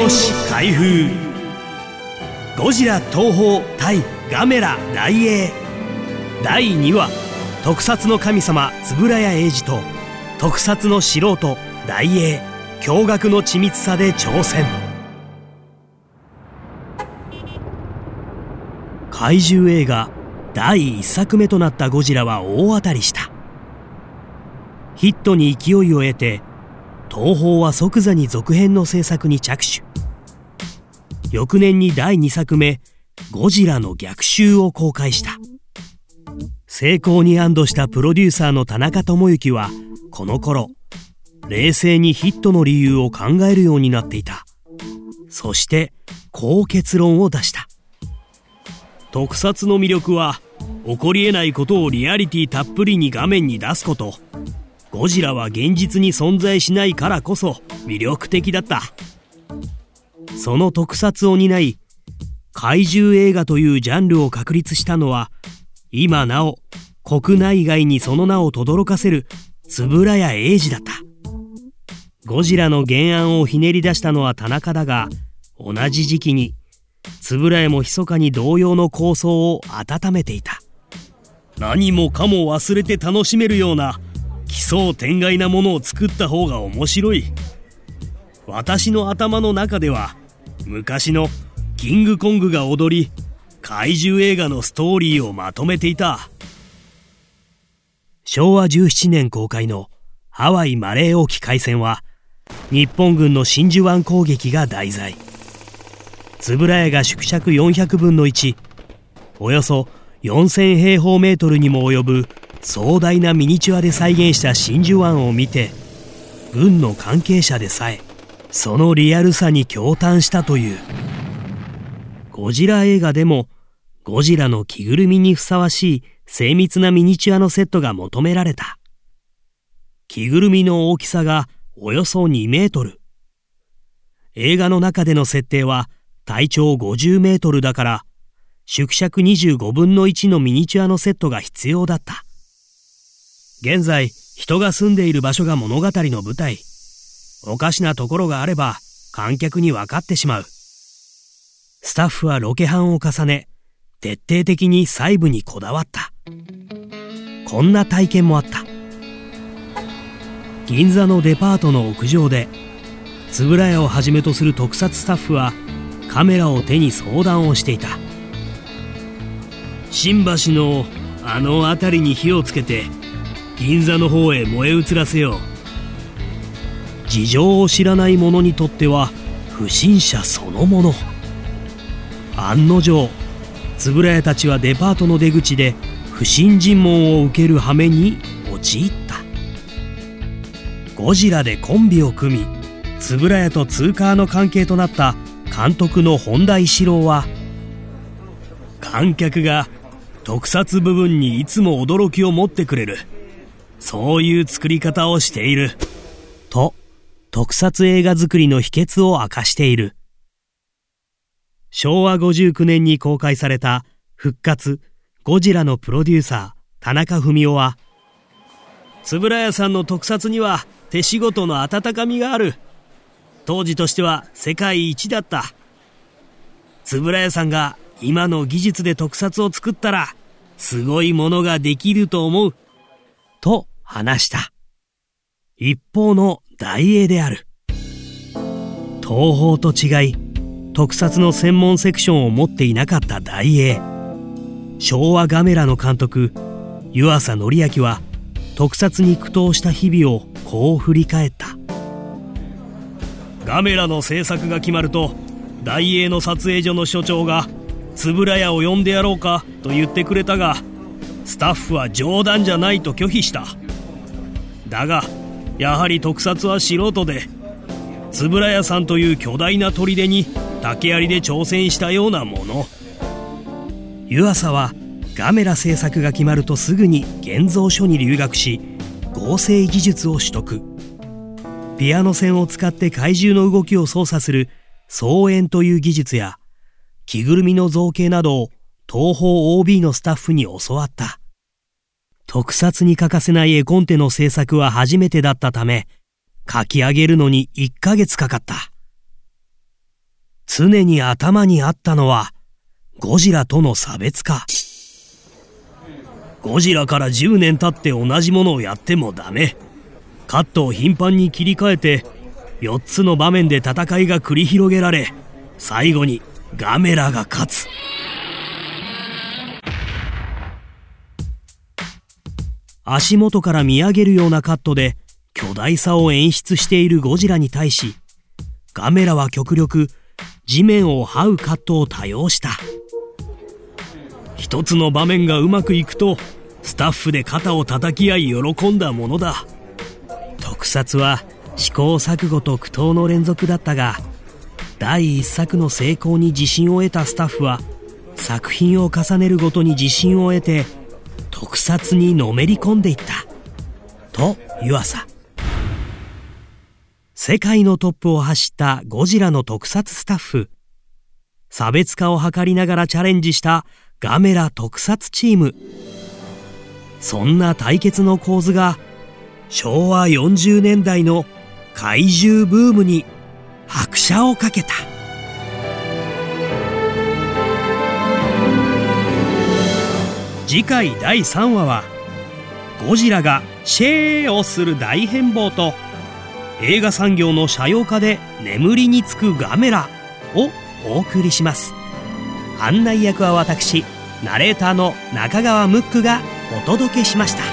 幻開封。ゴジラ東宝対ガメラ大英。第2話特撮の神様円谷英二と特撮の素人大英。驚愕の緻密さで挑戦。怪獣映画第1作目となったゴジラは大当たりした。ヒットに勢いを得て東宝は即座に続編の制作に着手。翌年に第2作目「ゴジラの逆襲」を公開した。成功に安堵したプロデューサーの田中智之はこの頃冷静にヒットの理由を考えるようになっていた。そしてこう結論を出した。特撮の魅力は起こりえないことをリアリティたっぷりに画面に出すこと。ゴジラは現実に存在しないからこそ魅力的だった。その特撮を担い怪獣映画というジャンルを確立したのは今なお国内外にその名を轟かせる円谷英二だった。ゴジラの原案をひねり出したのは田中だが同じ時期に円谷も密かに同様の構想を温めていた。何もかも忘れて楽しめるような奇想天外なものを作った方が面白い。私の頭の中では昔のキングコングが踊り怪獣映画のストーリーをまとめていた。昭和17年公開のハワイマレー沖海戦は日本軍の真珠湾攻撃が題材。円谷が縮尺400分の1およそ4000平方メートルにも及ぶ壮大なミニチュアで再現した真珠湾を見て軍の関係者でさえそのリアルさに驚嘆したという。ゴジラ映画でもゴジラの着ぐるみにふさわしい精密なミニチュアのセットが求められた。着ぐるみの大きさがおよそ2メートル。映画の中での設定は体長50メートルだから縮尺25分の1のミニチュアのセットが必要だった。現在人が住んでいる場所が物語の舞台。おかしなところがあれば観客に分かってしまう。スタッフはロケハンを重ね徹底的に細部にこだわった。こんな体験もあった。銀座のデパートの屋上で円谷をはじめとする特撮スタッフはカメラを手に相談をしていた。新橋のあの辺りに火をつけて銀座の方へ燃え移らせよう。事情を知らない者にとっては不審者そのもの。案の定円谷たちはデパートの出口で不審尋問を受ける羽目に陥った。ゴジラでコンビを組み円谷と通過の関係となった監督の本田一郎は観客が特撮部分にいつも驚きを持ってくれる。そういう作り方をしている。と、特撮映画作りの秘訣を明かしている。昭和59年に公開された復活ゴジラのプロデューサー田中文夫は、円谷さんの特撮には手仕事の温かみがある。当時としては世界一だった。円谷さんが今の技術で特撮を作ったら、すごいものができると思う。と話した。一方の大英である。東宝と違い、特撮の専門セクションを持っていなかった大英。昭和ガメラの監督、湯浅紀明は、特撮に苦闘した日々をこう振り返った。ガメラの制作が決まると、大英の撮影所の所長が、円谷を呼んでやろうかと言ってくれたが、スタッフは冗談じゃないと拒否した。だがやはり特撮は素人で円谷さんという巨大な砦に竹槍で挑戦したようなもの。湯浅はガメラ制作が決まるとすぐに現像所に留学し合成技術を取得。ピアノ線を使って怪獣の動きを操作する操演という技術や着ぐるみの造形などを東宝 OB のスタッフに教わった。特撮に欠かせない絵コンテの制作は初めてだったため、書き上げるのに1ヶ月かかった。常に頭にあったのはゴジラとの差別化。ゴジラから10年経って同じものをやってもダメ。カットを頻繁に切り替えて4つの場面で戦いが繰り広げられ最後にガメラが勝つ。足元から見上げるようなカットで巨大さを演出しているゴジラに対しガメラは極力地面を這うカットを多用した。一つの場面がうまくいくとスタッフで肩を叩き合い喜んだものだ。特撮は試行錯誤と苦闘の連続だったが第一作の成功に自信を得たスタッフは作品を重ねるごとに自信を得て特撮にのめり込んでいった。と湯浅。世界のトップを走ったゴジラの特撮スタッフ。差別化を図りながらチャレンジしたガメラ特撮チーム。そんな対決の構図が昭和40年代の怪獣ブームに拍車をかけた。次回第3話はゴジラがシェーをする大変貌と映画産業の斜陽化で眠りにつくガメラをお送りします。案内役は私ナレーターの中川ムックがお届けしました。